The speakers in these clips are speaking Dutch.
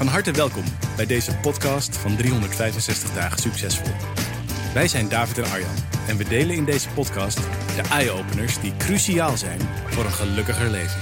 Van harte welkom bij deze podcast van 365 dagen succesvol. Wij zijn David en Arjan en we delen in deze podcast de eye-openers die cruciaal zijn voor een gelukkiger leven.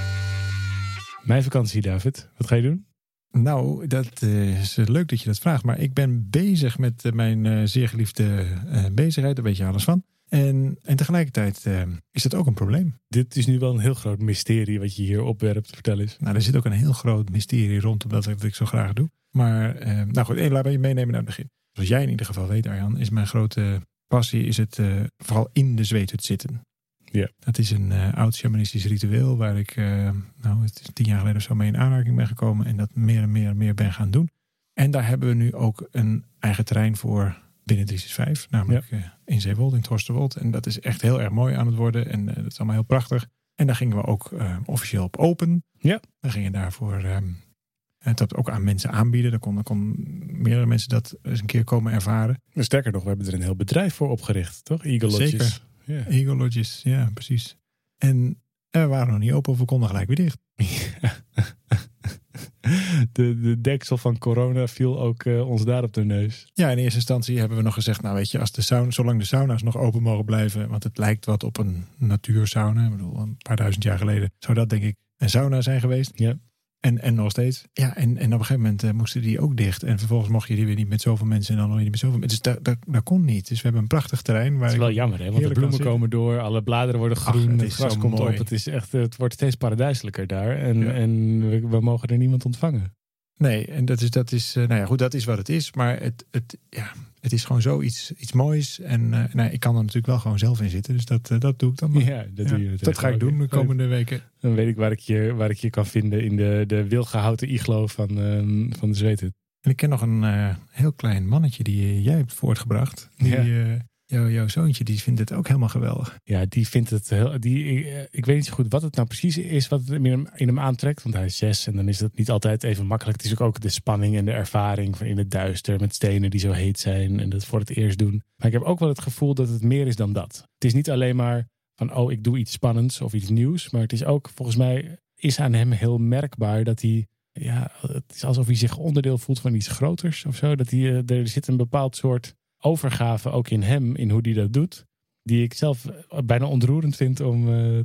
Mijn vakantie, David. Wat ga je doen? Nou, dat eh, is leuk dat je dat vraagt. Maar ik ben bezig met eh, mijn eh, zeer geliefde bezigheid. Daar weet je alles van. En, en tegelijkertijd is dat ook een probleem. Dit is nu wel een heel groot mysterie wat je hier opwerpt. Vertel eens. Nou, er zit ook een heel groot mysterie rondom dat wat ik zo graag doe. Maar nou goed, laten we je meenemen naar het begin. Zoals jij in ieder geval weet, Arjan, is mijn grote passie is het vooral in de zweethut zitten. Ja. Dat is een uh, oud shamanistisch ritueel waar ik uh, nou, het is tien jaar geleden of zo mee in aanraking ben gekomen en dat meer en meer en meer ben gaan doen. En daar hebben we nu ook een eigen terrein voor binnen 365, namelijk ja. uh, in Zeewold, in Torsterwold. En dat is echt heel erg mooi aan het worden en dat is allemaal heel prachtig. En daar gingen we ook officieel op open. Ja. We gingen daarvoor um, het ook aan mensen aanbieden. Dan konden kon meerdere mensen dat eens een keer komen ervaren. Sterker nog, we hebben er een heel bedrijf voor opgericht, toch? Eagle Lodges. Zeker. Eagle Lodges, ja, precies. En we waren nog niet open of we konden gelijk weer dicht. De, de deksel van corona viel ook uh, ons daar op de neus. Ja, in eerste instantie hebben we nog gezegd, nou weet je, als de sauna, zolang de sauna's nog open mogen blijven, want het lijkt wat op een natuursauna. Ik bedoel, een paar duizend jaar geleden zou dat denk ik een sauna zijn geweest. Ja. En, en nog steeds. Ja, en, en op een gegeven moment uh, moesten die ook dicht. En vervolgens mocht je die weer niet met zoveel mensen en dan weer niet met zoveel mensen. Dus dat, dat, dat kon niet. Dus we hebben een prachtig terrein. Waar het is wel jammer, hè? Want de bloemen komen door, alle bladeren worden groen, Ach, het, gras komt mooi. op. Het, is echt, het wordt steeds paradijselijker daar. En, ja. en we, we, mogen er niemand ontvangen. Nee, en dat is, dat is, uh, nou ja, goed, dat is wat het is. Maar het, het, ja, het is gewoon zoiets iets moois. En uh, nou, ik kan er natuurlijk wel gewoon zelf in zitten. Dus dat, uh, dat doe ik dan maar. Ja, dat, doe je dat ga ik doen de komende weken. Dan weet ik waar ik je, waar ik je kan vinden in de, de wilgehouten iglo van, uh, van de Zweten. En ik ken nog een heel klein mannetje die jij hebt voortgebracht. Die, ja. Jouw, zoontje die vindt het ook helemaal geweldig. Ja, die vindt het heel. Die, ik weet niet zo goed wat het nou precies is wat het in hem, in hem aantrekt. Want hij is zes en dan is het niet altijd even makkelijk. Het is ook de spanning en de ervaring van in het duister met stenen die zo heet zijn en dat voor het eerst doen. Maar ik heb ook wel het gevoel dat het meer is dan dat. Het is niet alleen maar van oh, ik doe iets spannends of iets nieuws. Maar het is ook volgens mij is aan hem heel merkbaar dat hij. Ja, het is alsof hij zich onderdeel voelt van iets groters of zo. Dat hij, er zit een bepaald soort overgave ook in hem, in hoe hij dat doet. Die ik zelf bijna ontroerend vind om uh,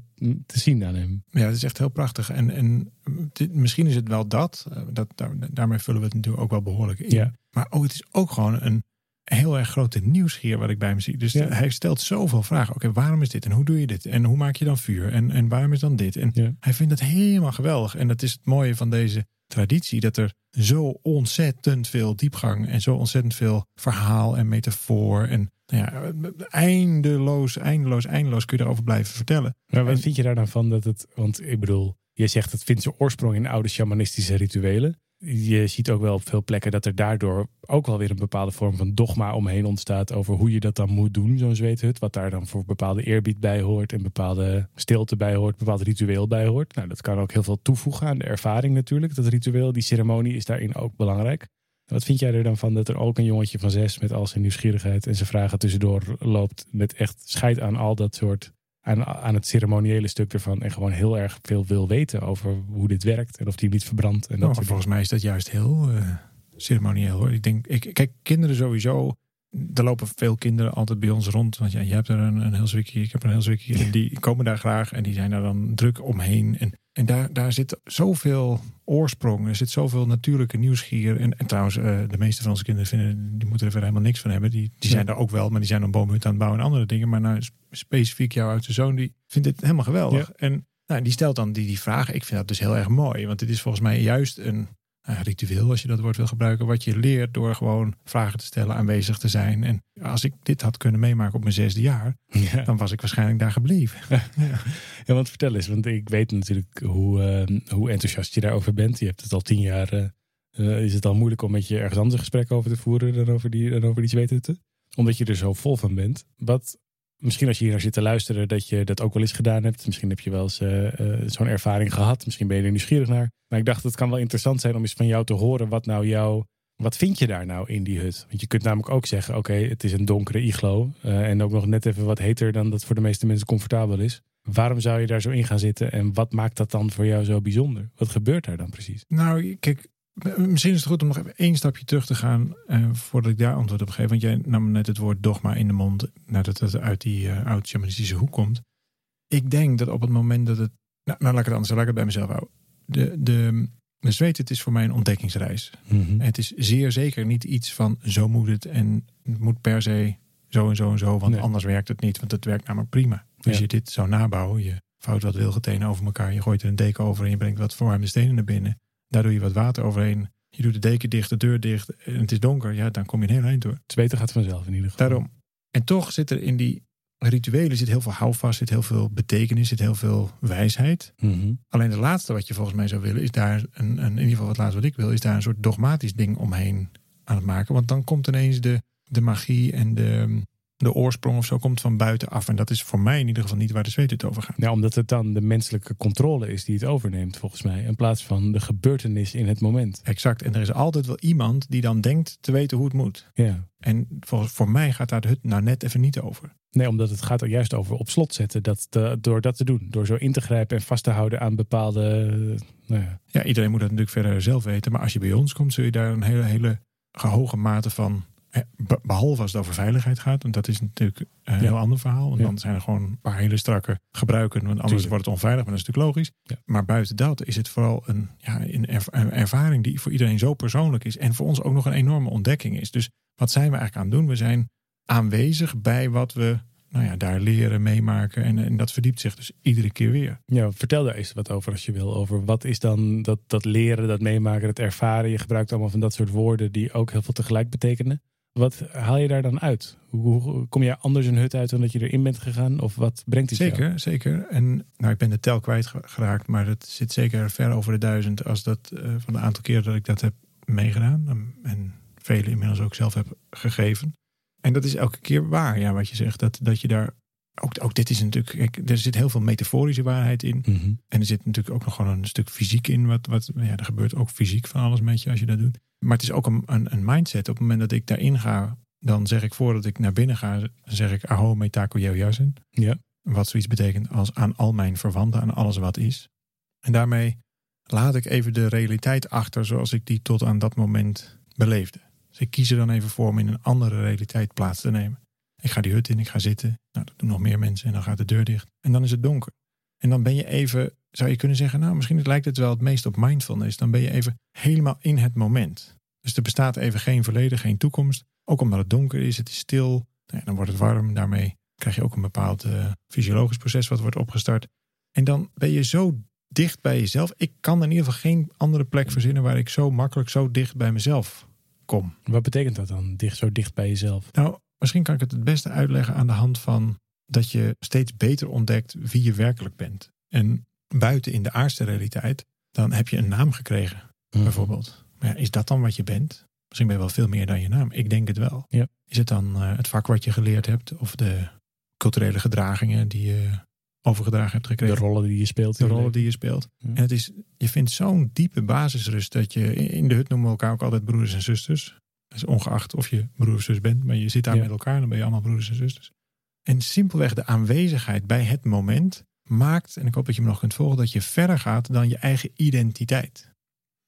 te zien aan hem. Ja, het is echt heel prachtig. En, en dit, misschien is het wel dat. dat daar, daarmee vullen we het natuurlijk ook wel behoorlijk in. Ja. Maar oh, het is ook gewoon een heel erg grote nieuwsgier wat ik bij hem zie. Dus ja. hij stelt zoveel vragen. Oké, waarom is dit? En hoe doe je dit? En hoe maak je dan vuur? En, en waarom is dan dit? En ja. hij vindt het helemaal geweldig. En dat is het mooie van deze traditie. Dat er zo ontzettend veel diepgang en zo ontzettend veel verhaal en metafoor. En nou ja, eindeloos, eindeloos, eindeloos kun je erover blijven vertellen. Maar wat en, vind je daar dan van dat het, want ik bedoel, je zegt het vindt zijn oorsprong in oude shamanistische rituelen. Je ziet ook wel op veel plekken dat er daardoor ook wel weer een bepaalde vorm van dogma omheen ontstaat over hoe je dat dan moet doen, zo'n zweethut. Wat daar dan voor bepaalde eerbied bij hoort en bepaalde stilte bij hoort, bepaald ritueel bij hoort. Nou, dat kan ook heel veel toevoegen aan de ervaring natuurlijk. Dat ritueel, die ceremonie is daarin ook belangrijk. Wat vind jij er dan van dat er ook een jongetje van zes met al zijn nieuwsgierigheid en zijn vragen tussendoor loopt met echt scheid aan al dat soort aan, aan het ceremoniële stuk ervan. En gewoon heel erg veel wil weten over hoe dit werkt. En of die niet verbrandt. En dat oh, volgens mij is dat juist heel uh, ceremonieel hoor. Ik denk, ik, kijk, kinderen sowieso. Er lopen veel kinderen altijd bij ons rond. Want ja, je hebt er een, een heel zwikje, ik heb er een heel zwikje. En die komen daar graag en die zijn daar dan druk omheen. En, en daar, daar zit zoveel oorsprong. Er zit zoveel natuurlijke nieuwsgier. En, en trouwens, uh, de meeste van onze kinderen vinden, die moeten er verder helemaal niks van hebben. Die, die zijn er ook wel, maar die zijn een boomhut aan het bouwen en andere dingen. Maar nou, specifiek jouw oudste zoon, die vindt dit helemaal geweldig. Ja. En nou, die stelt dan die, die vraag. Ik vind dat dus heel erg mooi. Want dit is volgens mij juist een eh, ritueel, als je dat woord wil gebruiken, wat je leert door gewoon vragen te stellen, aanwezig te zijn. En als ik dit had kunnen meemaken op mijn zesde jaar, Ja. dan was ik waarschijnlijk daar gebleven. ja, want vertel eens, want ik weet natuurlijk hoe, eh, hoe enthousiast je daarover bent. Je hebt het al tien jaar. eh, is het al moeilijk om met je ergens anders een gesprek over te voeren dan over die, dan over die? Omdat je er zo vol van bent. Wat, misschien als je hier naar zit te luisteren, dat je dat ook wel eens gedaan hebt. Misschien heb je wel eens eh, eh, zo'n ervaring gehad. Misschien ben je er nieuwsgierig naar. Maar ik dacht, het kan wel interessant zijn om eens van jou te horen wat nou jouw. Wat vind je daar nou in die hut? Want je kunt namelijk ook zeggen: oké, het is een donkere iglo. eh, en ook nog net even wat heter dan dat voor de meeste mensen comfortabel is. Waarom zou je daar zo in gaan zitten? En wat maakt dat dan voor jou zo bijzonder? Wat gebeurt daar dan precies? Nou, kijk, misschien is het goed om nog even één stapje terug te gaan eh, voordat ik daar antwoord op geef. Want jij nam net het woord dogma in de mond nadat het uit die eh oud-shamanistische hoek komt. Ik denk dat op het moment dat het. Nou, nou laat ik het anders, laat ik het bij mezelf houden. De, de, de zweet, het is voor mij een ontdekkingsreis. Het is zeer zeker niet iets van zo moet het en het moet per se zo en zo en zo, want Nee. anders werkt het niet, want het werkt namelijk prima. Als Ja. je dit zou nabouwen, je vouwt wat wilgetenen over elkaar, je gooit er een deken over en je brengt wat verwarmde stenen naar binnen. Daar doe je wat water overheen. Je doet de deken dicht, de deur dicht en het is donker. Ja, dan kom je een heel eind door. Het weten gaat vanzelf in ieder geval. Daarom. En toch zit er in die rituelen zit heel veel houvast, zit heel veel betekenis, zit heel veel wijsheid. Mhm. Alleen de laatste wat je volgens mij zou willen, is daar een, een in ieder geval wat laatste wat ik wil, is daar een soort dogmatisch ding omheen aan het maken. Want dan komt ineens de, de magie en de, de oorsprong of zo komt van buitenaf. En dat is voor mij in ieder geval niet waar de zweet het over gaat. Ja, omdat het dan de menselijke controle is die het overneemt, volgens mij. In plaats van de gebeurtenis in het moment. Exact. En er is altijd wel iemand die dan denkt te weten hoe het moet. Ja. En volgens, voor mij gaat daar hut nou net even niet over. Nee, omdat het gaat er juist over op slot zetten. Dat te- door dat te doen. Door zo in te grijpen en vast te houden aan bepaalde. Nou ja. Ja, iedereen moet dat natuurlijk verder zelf weten. Maar als je bij ons komt, zul je daar een hele, hele hoge mate van. Eh, be- Behalve als het over veiligheid gaat. Want dat is natuurlijk een heel ander verhaal. Want Ja. dan zijn er gewoon een paar hele strakke gebruiken. Want anders Tuurlijk. wordt het onveilig. Maar dat is natuurlijk logisch. Ja. Maar buiten dat is het vooral een, ja, een ervaring die voor iedereen zo persoonlijk is. En voor ons ook nog een enorme ontdekking is. Dus wat zijn we eigenlijk aan het doen? We zijn aanwezig bij wat we nou ja, daar leren, meemaken. En, en dat verdiept zich dus iedere keer weer. ja, vertel daar eens wat over als je wil. Over wat is dan dat, dat leren, dat meemaken, dat ervaren. Je gebruikt allemaal van dat soort woorden die ook heel veel tegelijk betekenen. Wat haal je daar dan uit? Hoe, kom je anders een hut uit dan dat je erin bent gegaan? Of wat brengt het jou? Zeker, zeker. En nou, ik ben de tel kwijt ge- geraakt, maar het zit zeker ver over de duizend als dat eh, van de aantal keren dat ik dat heb meegedaan. En, vele inmiddels ook zelf heb gegeven. En dat is elke keer waar, ja, wat je zegt. Dat, dat je daar. Ook, ook dit is natuurlijk. Kijk, er zit heel veel metaforische waarheid in. Mhm. En er zit natuurlijk ook nog gewoon een stuk fysiek in. Wat, wat, ja, er gebeurt ook fysiek van alles met je als je dat doet. Maar het is ook een, een, een mindset. Op het moment dat ik daarin ga, dan zeg ik voordat ik naar binnen ga, zeg ik aho metako. Ja. Wat zoiets betekent als aan al mijn verwanten, aan alles wat is. En daarmee laat ik even de realiteit achter zoals ik die tot aan dat moment beleefde. Dus ik kies er dan even voor om in een andere realiteit plaats te nemen. Ik ga die hut in, ik ga zitten. Nou, dat doen nog meer mensen en dan gaat de deur dicht. En dan is het donker. En dan ben je even, zou je kunnen zeggen, nou misschien lijkt het wel het meest op mindfulness. Dan ben je even helemaal in het moment. Dus er bestaat even geen verleden, geen toekomst. Ook omdat het donker is, het is stil. Nou ja, dan wordt het warm. Daarmee krijg je ook een bepaald eh, fysiologisch proces wat wordt opgestart. En dan ben je zo dicht bij jezelf. Ik kan in ieder geval geen andere plek verzinnen waar ik zo makkelijk zo dicht bij mezelf kom. Wat betekent dat dan? Dicht, zo dicht bij jezelf. Nou, misschien kan ik het het beste uitleggen aan de hand van dat je steeds beter ontdekt wie je werkelijk bent. En buiten in de aardse realiteit, dan heb je een naam gekregen, Mhm. bijvoorbeeld. Maar ja, is dat dan wat je bent? Misschien ben je wel veel meer dan je naam. Ik denk het wel. Ja. Is het dan eh, het vak wat je geleerd hebt of de culturele gedragingen die je overgedragen hebt De gekregen? rollen die je speelt. de rollen die je speelt. Ja. En het is, je vindt zo'n diepe basisrust dat je in de hut noemen we elkaar ook altijd broeders en zusters. Dus ongeacht of je broer of zus bent, maar je zit daar Ja. met elkaar, dan ben je allemaal broeders en zusters. En simpelweg de aanwezigheid bij het moment maakt, en ik hoop dat je me nog kunt volgen, dat je verder gaat dan je eigen identiteit.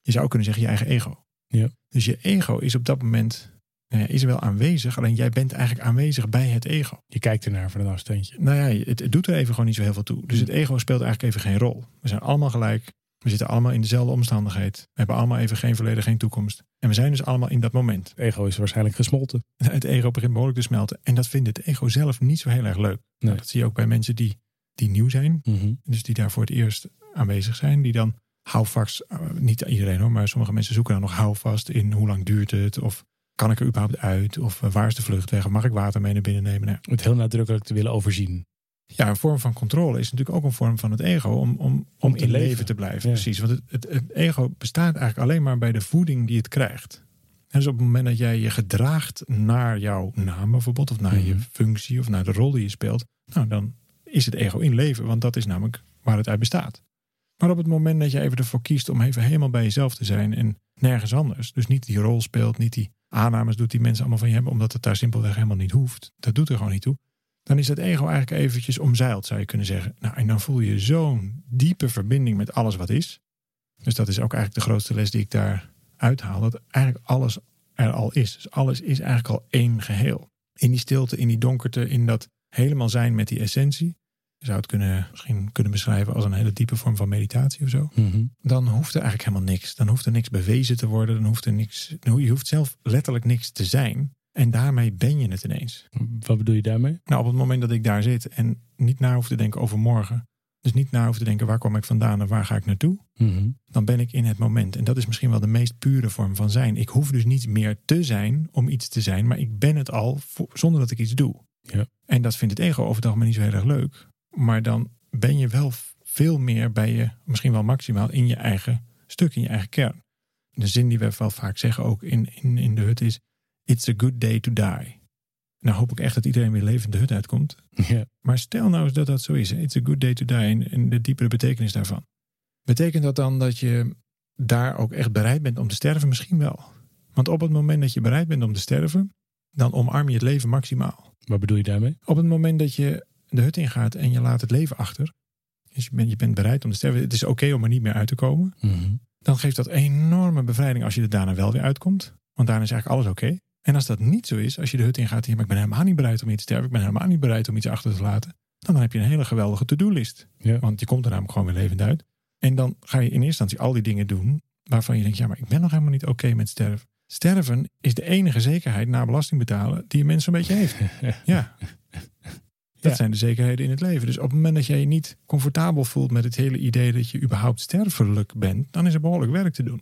Je zou ook kunnen zeggen je eigen ego. Ja. Dus je ego is op dat moment nou ja, is wel aanwezig, alleen jij bent eigenlijk aanwezig bij het ego. Je kijkt ernaar van een afstandje. Nou ja, het, het doet er even gewoon niet zo heel veel toe. Dus het ego speelt eigenlijk even geen rol. We zijn allemaal gelijk. We zitten allemaal in dezelfde omstandigheid. We hebben allemaal even geen verleden, geen toekomst. En we zijn dus allemaal in dat moment. Het ego is waarschijnlijk gesmolten. Het ego begint behoorlijk te smelten. En dat vindt het ego zelf niet zo heel erg leuk. Nee. Nou, dat zie je ook bij mensen die, die nieuw zijn. Mhm. Dus die daar voor het eerst aanwezig zijn. Die dan houvast, uh, niet iedereen hoor, maar sommige mensen zoeken dan nog houvast in hoe lang duurt het of kan ik er überhaupt uit of uh, waar is de vluchtweg mag ik water mee naar binnen nemen. Nou, het heel nadrukkelijk te willen overzien. Ja, een vorm van controle is natuurlijk ook een vorm van het ego om, om, om, om in leven. leven. te blijven. Ja. Precies, want het, het, het, ego bestaat eigenlijk alleen maar bij de voeding die het krijgt. En dus op het moment dat jij je gedraagt naar jouw naam bijvoorbeeld, of naar mm -hmm. je functie of naar de rol die je speelt, nou dan is het ego in leven, want dat is namelijk waar het uit bestaat. Maar op het moment dat je even ervoor kiest om even helemaal bij jezelf te zijn en nergens anders, dus niet die rol speelt, niet die aannames doet die mensen allemaal van je hebben, omdat het daar simpelweg helemaal niet hoeft, dat doet er gewoon niet toe, dan is het ego eigenlijk eventjes omzeild, zou je kunnen zeggen. Nou, en dan voel je zo'n diepe verbinding met alles wat is. Dus dat is ook eigenlijk de grootste les die ik daar uithaal, dat eigenlijk alles er al is. Dus alles is eigenlijk al één geheel. In die stilte, in die donkerte, in dat helemaal zijn met die essentie. Je zou het kunnen, misschien kunnen beschrijven als een hele diepe vorm van meditatie of zo. Mm -hmm. Dan hoeft er eigenlijk helemaal niks. Dan hoeft er niks bewezen te worden. Dan hoeft er niks. Je hoeft zelf letterlijk niks te zijn. En daarmee ben je het ineens. Wat bedoel je daarmee? Nou, op het moment dat ik daar zit en niet na hoef te denken over morgen. Dus niet na hoef te denken waar kom ik vandaan en waar ga ik naartoe. Mm -hmm. Dan ben ik in het moment. En dat is misschien wel de meest pure vorm van zijn. Ik hoef dus niet meer te zijn om iets te zijn. Maar ik ben het al zonder dat ik iets doe. Ja. En dat vindt het ego over het algemeen niet zo heel erg leuk. Maar dan ben je wel veel meer bij je, misschien wel maximaal, in je eigen stuk, in je eigen kern. De zin die we wel vaak zeggen ook in, in, in de hut is: It's a good day to die. Nou hoop ik echt dat iedereen weer levend de hut uitkomt. Ja. Maar stel nou eens dat dat zo is. It's a good day to die. En, en de diepere betekenis daarvan. Betekent dat dan dat je daar ook echt bereid bent om te sterven? Misschien wel. Want op het moment dat je bereid bent om te sterven, dan omarm je het leven maximaal. Wat bedoel je daarmee? Op het moment dat je de hut ingaat en je laat het leven achter. Dus je bent, je bent bereid om te sterven. Het is oké okay om er niet meer uit te komen. Mm -hmm. Dan geeft dat enorme bevrijding als je er daarna wel weer uitkomt. Want daarna is eigenlijk alles oké. Okay. En als dat niet zo is, als je de hut ingaat en je maar ik ben helemaal niet bereid om hier te sterven. Ik ben helemaal niet bereid om iets achter te laten. Dan heb je een hele geweldige to-do-list. Ja. Want je komt er namelijk gewoon weer levend uit. En dan ga je in eerste instantie al die dingen doen waarvan je denkt, ja, maar ik ben nog helemaal niet oké okay met sterven. Sterven is de enige zekerheid na belasting betalen die een mens een beetje heeft. ja. Dat ja. zijn de zekerheden in het leven. Dus op het moment dat jij je niet comfortabel voelt met het hele idee dat je überhaupt sterfelijk bent, dan is er behoorlijk werk te doen.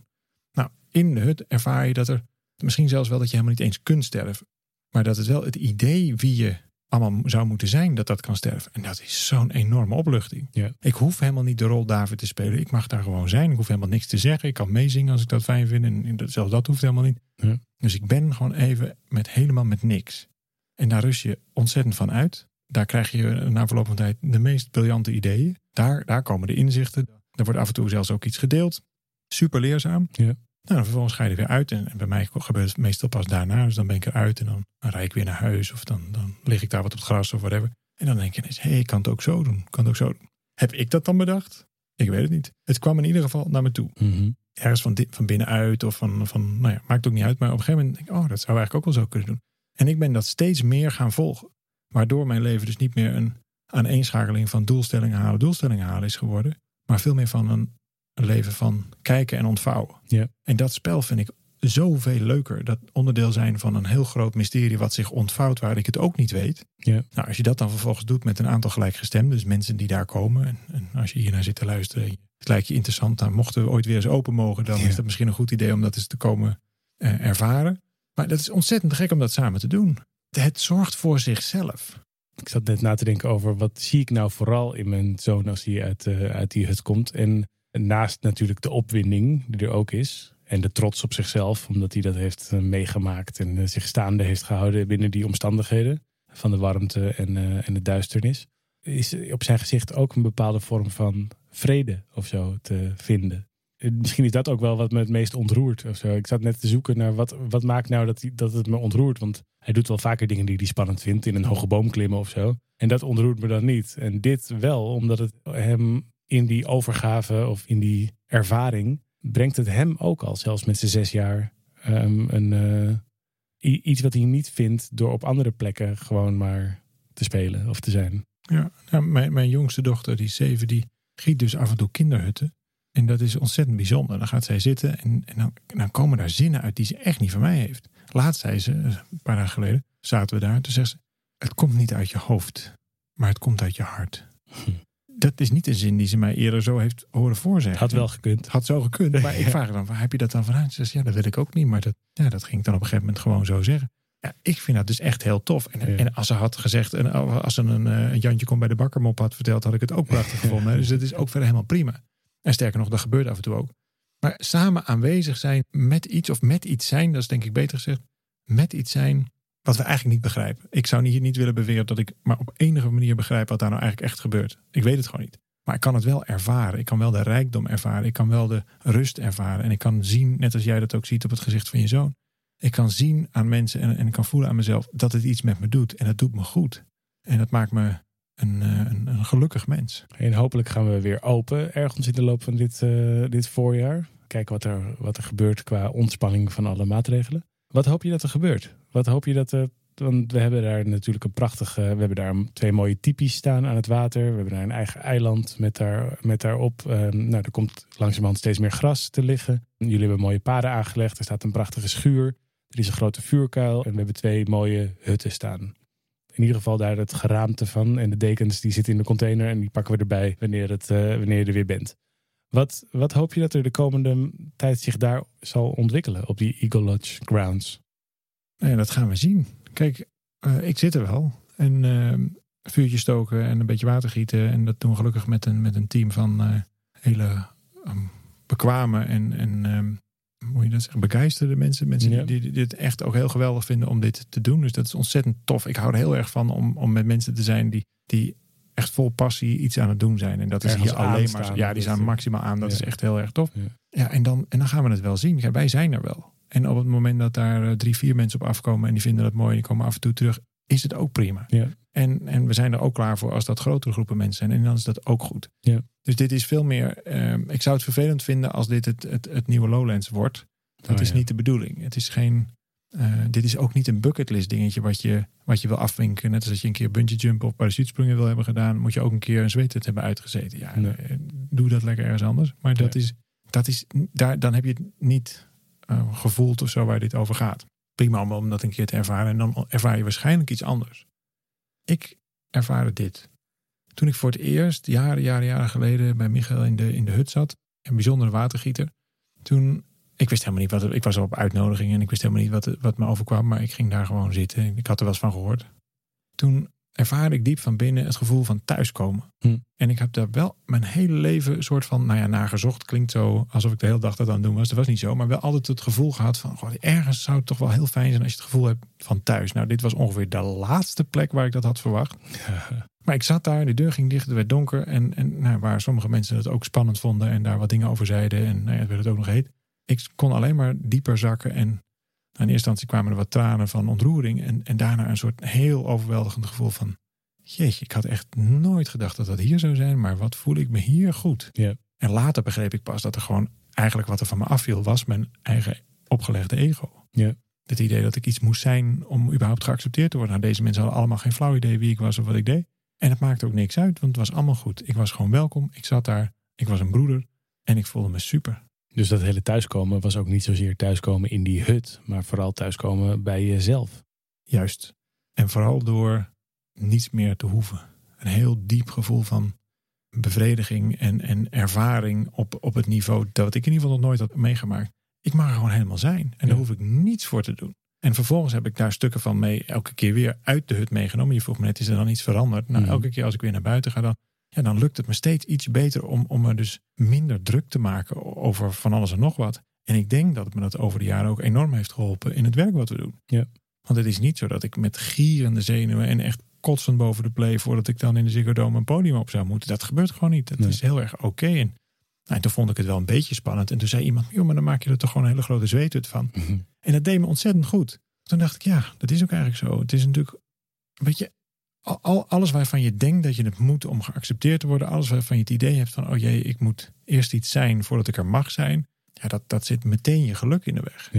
Nou, in de hut ervaar je dat er misschien zelfs wel dat je helemaal niet eens kunt sterven. Maar dat het wel het idee wie je allemaal zou moeten zijn, dat dat kan sterven. En dat is zo'n enorme opluchting. Ja. Ik hoef helemaal niet de rol David te spelen. Ik mag daar gewoon zijn. Ik hoef helemaal niks te zeggen. Ik kan meezingen als ik dat fijn vind. En zelfs dat hoeft helemaal niet. Ja. Dus ik ben gewoon even met helemaal met niks. En daar rust je ontzettend van uit. Daar krijg je na verloop van tijd de meest briljante ideeën. Daar, daar komen de inzichten. Er wordt af en toe zelfs ook iets gedeeld. Super leerzaam. Ja. Nou, dan vervolgens ga je er weer uit. En, en, bij mij gebeurt het meestal pas daarna. Dus dan ben ik eruit en dan, dan rijd ik weer naar huis. Of dan, dan lig ik daar wat op het gras of whatever. En dan denk je ineens, hé, hey, ik kan het ook zo doen. Kan het ook zo doen. Heb ik dat dan bedacht? Ik weet het niet. Het kwam in ieder geval naar me toe. Mm -hmm. Ergens van, van binnenuit of van, van, nou ja, maakt ook niet uit. Maar op een gegeven moment denk ik, oh, dat zou eigenlijk ook wel zo kunnen doen. En ik ben dat steeds meer gaan volgen. Waardoor mijn leven dus niet meer een aaneenschakeling van doelstellingen halen, doelstellingen halen is geworden. Maar veel meer van een, een leven van kijken en ontvouwen. Ja. En dat spel vind ik zoveel leuker. Dat onderdeel zijn van een heel groot mysterie wat zich ontvouwt waar ik het ook niet weet. Ja. Nou, als je dat dan vervolgens doet met een aantal gelijkgestemden, dus mensen die daar komen. En, en als je hiernaar zit te luisteren, het lijkt je interessant, dan mochten we ooit weer eens open mogen, dan Ja. is dat misschien een goed idee om dat eens te komen eh, ervaren. Maar dat is ontzettend gek om dat samen te doen. Het zorgt voor zichzelf. Ik zat net na te denken over wat zie ik nou vooral in mijn zoon als hij uit, eh, uit die hut komt. En naast natuurlijk de opwinding die er ook is. En de trots op zichzelf, omdat hij dat heeft eh, meegemaakt en eh, zich staande heeft gehouden binnen die omstandigheden. Van de warmte en, en de duisternis. Is op zijn gezicht ook een bepaalde vorm van vrede of zo te vinden. Misschien is dat ook wel wat me het meest ontroert. Of zo. Ik zat net te zoeken naar wat, wat maakt nou dat, dat het me ontroert. Want hij doet wel vaker dingen die hij spannend vindt. In een hoge boom klimmen of zo. En dat ontroert me dan niet. En dit wel, omdat het hem in die overgave of in die ervaring... brengt het hem ook al, zelfs met zijn zes jaar... ehm, een, eh, iets wat hij niet vindt door op andere plekken gewoon maar te spelen of te zijn. Ja, nou, mijn, mijn jongste dochter, die zeven, die giet dus af en toe kinderhutten. En dat is ontzettend bijzonder. Dan gaat zij zitten en, en dan, dan komen daar zinnen uit die ze echt niet van mij heeft. Laatst zei ze, een paar dagen geleden, zaten we daar. Toen zegt ze, het komt niet uit je hoofd, maar het komt uit je hart. Hm. dat is niet een zin die ze mij eerder zo heeft horen voorzeggen. Had wel gekund. Had zo gekund. Maar ik vraag dan, waar heb je dat dan vanuit? Ze zegt, ja, dat wil ik ook niet. Maar dat, ja, dat ging ik dan op een gegeven moment gewoon zo zeggen. Ja, ik vind dat dus echt heel tof. En, Ja. en als ze had gezegd, en als ze een, eh, een Jantje komt bij de bakkermop had verteld, had ik het ook prachtig gevonden. Dus het is ook verder helemaal prima. En sterker nog, dat gebeurt af en toe ook. Maar samen aanwezig zijn met iets, of met iets zijn, dat is denk ik beter gezegd, met iets zijn wat we eigenlijk niet begrijpen. Ik zou niet, niet willen beweren dat ik maar op enige manier begrijp wat daar nou eigenlijk echt gebeurt. Ik weet het gewoon niet. Maar ik kan het wel ervaren. Ik kan wel de rijkdom ervaren. Ik kan wel de rust ervaren. En ik kan zien, net als jij dat ook ziet op het gezicht van je zoon. Ik kan zien aan mensen en, en ik kan voelen aan mezelf dat het iets met me doet. En dat doet me goed. En dat maakt me een, eh, een, een gelukkig mens. En hopelijk gaan we weer open ergens in de loop van dit, eh, dit voorjaar. Kijken wat er, wat er gebeurt qua ontspanning van alle maatregelen. Wat hoop je dat er gebeurt? Wat hoop je dat er. Want we hebben daar natuurlijk een prachtige. We hebben daar twee mooie typies staan aan het water. We hebben daar een eigen eiland met, daar, met daarop. ehm, nou, er komt langzamerhand steeds meer gras te liggen. Jullie hebben mooie paden aangelegd. Er staat een prachtige schuur. Er is een grote vuurkuil. En we hebben twee mooie hutten staan. In ieder geval daar het geraamte van. En de dekens die zitten in de container. En die pakken we erbij wanneer, het, eh, wanneer je er weer bent. Wat, wat hoop je dat er de komende tijd zich daar zal ontwikkelen op die Eagle Lodge grounds? Nou dat gaan we zien. Kijk, eh, ik zit er wel. En eh, vuurtje stoken en een beetje water gieten. En dat doen we gelukkig met een, met een team van eh, hele ehm, bekwame en, en ehm, hoe moet je dat zeggen, begeisterde mensen. Mensen Ja. die, die dit echt ook heel geweldig vinden om dit te doen. Dus dat is ontzettend tof. Ik hou er heel erg van om, om met mensen te zijn die, die echt vol passie iets aan het doen zijn. En dat is Ergens hier alleen maar. Ja, die staan Dat- maximaal aan. Dat Ja. is echt heel erg tof. Ja. Ja, en, dan, en dan gaan we het wel zien. Kijk, wij zijn er wel. En op het moment dat daar eh, drie, vier mensen op afkomen en die vinden dat mooi en die komen af en toe terug, is het ook prima. Ja. En, en we zijn er ook klaar voor als dat grotere groepen mensen zijn. En dan is dat ook goed. Ja. Dus dit is veel meer. ehm, ik zou het vervelend vinden als dit het, het, het nieuwe Lowlands wordt. Dat Oh, is ja. niet de bedoeling. Het is geen. eh, dit is ook niet een bucketlist dingetje wat je, wat je wil afwinken. Net als dat je een keer bungee jump of parachutespringen wil hebben gedaan, moet je ook een keer een zweethut hebben uitgezeten. Ja, Nee. eh, doe dat lekker ergens anders. Maar dat Ja. is, dat is daar, dan heb je het niet eh, gevoeld of zo waar dit over gaat. Prima om, dat een keer te ervaren. En dan ervaar je waarschijnlijk iets anders. Ik ervaarde dit. Toen ik voor het eerst, jaren, jaren, jaren geleden, bij Michael in de, in de hut zat. Een bijzondere watergieter. Toen, ik wist helemaal niet wat ik was op uitnodiging en ik wist helemaal niet wat, wat me overkwam. Maar ik ging daar gewoon zitten. Ik had er wel eens van gehoord. Toen ervaarde ik diep van binnen het gevoel van thuiskomen. Hm. En ik heb daar wel mijn hele leven een soort van, nou ja, nagezocht. Klinkt zo alsof ik de hele dag dat aan het doen was. Dat was niet zo. Maar wel altijd het gevoel gehad van, goh, ergens zou het toch wel heel fijn zijn als je het gevoel hebt van thuis. Nou, dit was ongeveer de laatste plek waar ik dat had verwacht. Maar ik zat daar, de deur ging dicht, het werd donker. En, en nou, waar sommige mensen het ook spannend vonden en daar wat dingen over zeiden. En nou ja, het werd het ook nog heet. Ik kon alleen maar dieper zakken. En in eerste instantie kwamen er wat tranen van ontroering. En, en daarna een soort heel overweldigend gevoel van... Jeetje, ik had echt nooit gedacht dat dat hier zou zijn. Maar wat voel ik me hier goed. Ja. En later begreep ik pas dat er gewoon eigenlijk wat er van me afviel... was mijn eigen opgelegde ego. Ja. Het idee dat ik iets moest zijn om überhaupt geaccepteerd te worden. Nou, deze mensen hadden allemaal geen flauw idee wie ik was of wat ik deed. En het maakte ook niks uit, want het was allemaal goed. Ik was gewoon welkom. Ik zat daar. Ik was een broeder. En ik voelde me super. Dus dat hele thuiskomen was ook niet zozeer thuiskomen in die hut, maar vooral thuiskomen bij jezelf. Juist. En vooral door niets meer te hoeven. Een heel diep gevoel van bevrediging en, en ervaring op, op het niveau dat ik in ieder geval nog nooit had meegemaakt. Ik mag er gewoon helemaal zijn. En Ja. daar hoef ik niets voor te doen. En vervolgens heb ik daar stukken van mee elke keer weer uit de hut meegenomen. Je vroeg me net, is er dan iets veranderd? Nou, Mhm. elke keer als ik weer naar buiten ga, dan, ja, dan lukt het me steeds iets beter om, om me dus minder druk te maken over van alles en nog wat. En ik denk dat het me dat over de jaren ook enorm heeft geholpen in het werk wat we doen. Ja. Want het is niet zo dat ik met gierende zenuwen en echt kotsend boven de play voordat ik dan in de Ziggo Dome een podium op zou moeten. Dat gebeurt gewoon niet. Dat Nee. is heel erg oké. En, nou, en toen vond ik het wel een beetje spannend. En toen zei iemand, joh, maar dan maak je er toch gewoon een hele grote zweethut van. En dat deed me ontzettend goed. Toen dacht ik, ja, dat is ook eigenlijk zo. Het is natuurlijk, weet je, al, al- alles waarvan je denkt dat je het moet om geaccepteerd te worden. Alles waarvan je het idee hebt van, oh jee, ik moet eerst iets zijn voordat ik er mag zijn. Ja, dat, dat zit meteen je geluk in de weg.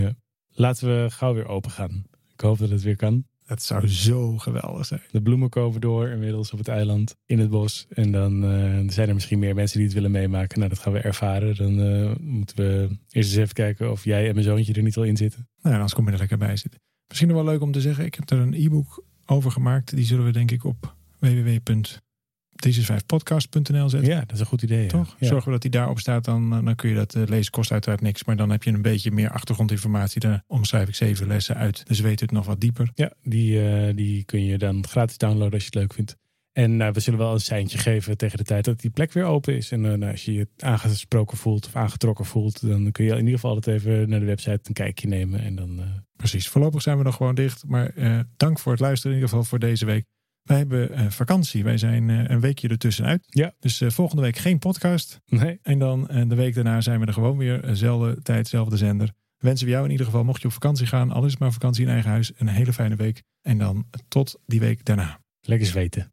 Laten we gauw weer open gaan. Ik hoop dat het weer kan. Dat zou zo geweldig zijn. De bloemen komen door inmiddels op het eiland, in het bos. En dan eh, zijn er misschien meer mensen die het willen meemaken. Nou, dat gaan we ervaren. Dan eh, moeten we eerst eens even kijken of jij en mijn zoontje er niet al in zitten. Nou, ja, anders kom je er lekker bij zitten. Misschien nog wel leuk om te zeggen, ik heb er een e-book over gemaakt. Die zullen we denk ik op 365podcast.nl zetten. Ja, dat is een goed idee. Toch? Ja. Zorgen we dat die daarop staat, dan, eh, dan kun je dat eh, lezen. Kost uiteraard niks, maar dan heb je een beetje meer achtergrondinformatie. Daar omschrijf ik zeven lessen uit. Dus weet het nog wat dieper. Ja, die, eh, die kun je dan gratis downloaden als je het leuk vindt. En eh, we zullen wel een seintje geven tegen de tijd dat die plek weer open is. En eh, nou, als je je aangesproken voelt of aangetrokken voelt, dan kun je in ieder geval altijd even naar de website een kijkje nemen. En dan eh, Precies. Voorlopig zijn we nog gewoon dicht. Maar dank voor het luisteren in ieder geval voor deze week. Wij hebben vakantie. Wij zijn een weekje ertussenuit. Ja. Dus volgende week geen podcast. nee. En dan de week daarna zijn we er gewoon weer. Zelfde tijd, zelfde zender. Wensen we jou in ieder geval, mocht je op vakantie gaan, al is maar vakantie in eigen huis, een hele fijne week. En dan tot die week daarna. lekker zweten.